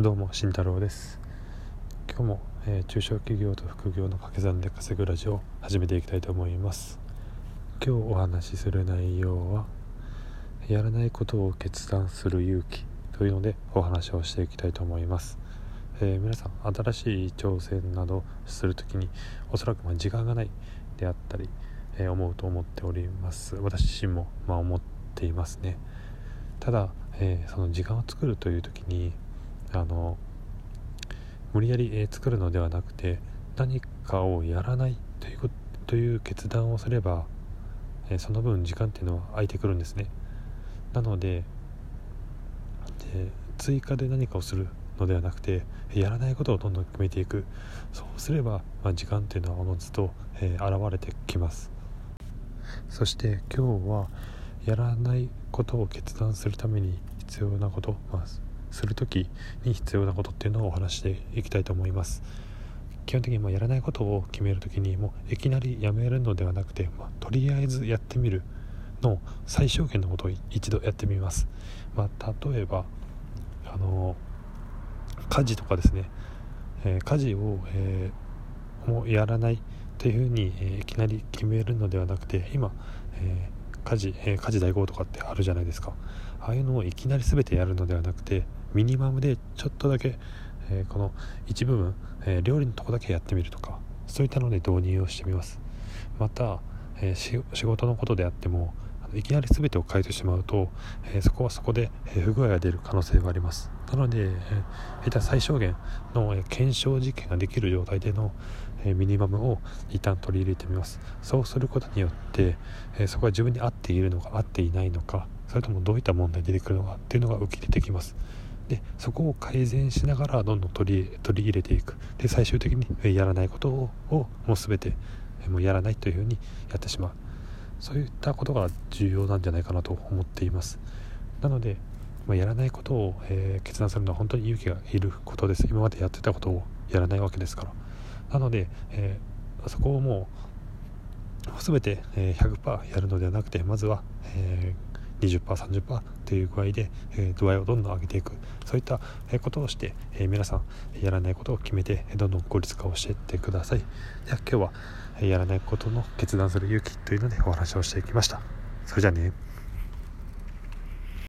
どうも慎太郎です。今日も、えー、中小企業と副業の掛け算で稼ぐラジオを始めていきたいと思います。今日お話しする内容はやらないことを決断する勇気というのでお話をしていきたいと思います、えー、皆さん新しい挑戦などするときにおそらくま時間がないであったり、えー、思うと思っております。私自身もま思っていますね。ただ、えその時間を作るという時にあの無理やり、え、作るのではなくて何かをやらないというという決断をすれば、え、その分時間っていうのは空いてくるんですね。なのでで追加で何かをするのではなくてやらないことをどんどん決めていく。そうすれば、まあ、時間っていうのはおのずと、えー、現れてきます。そして今日はやらないことを決断するために必要なこと、まあ、する時に必要なことっていうのをお話していきたいと思います。基本的にまやらないことを決める時にもういきなりやめるのではなくて、まあ、とりあえずやってみるの最小限のことを一度やってみます、まあ、例えばあの家事とかですね、えー、家事を、えー、もうやらないというふうに、えー、いきなり決めるのではなくて今、え家事、え家事代行とかってあるじゃないですか。ああいうのをいきなり全てやるのではなくてミニマムでちょっとだけ、えー、この一部分、えー、料理のとこだけやってみるとかそういったので導入をしてみます。また、え、仕事のことであってもいきなり全てを変えてしまうと、えそこはそこで、え不具合が出る可能性があります。なので、えー、最小限の、え検証実験ができる状態での、えミニマムを一旦取り入れてみます。そうすることによって、えそこは自分に合っているのか合っていないのかそれともどういった問題が出てくるのかっていうのが浮き出てきます。でそこを改善しながらどんどん取り取り入れていく。で最終的にやらないことををもう全てもうやらないというふうにやってしまう。そういったことが重要なんじゃないかなと思っています。なので、まあ、やらないことを、えー、決断するのは本当に勇気がいることです。今までやってたことをやらないわけですから。なので、えー、そこをもう全て、100%やるのではなくてまずは、えー 20%30% という具合で、え度合いをどんどん上げていく。そういったことをして、え皆さんやらないことを決めてどんどん効率化をしていってください。では今日はやらないことの決断する勇気というのでお話をしていきました。それじゃあね。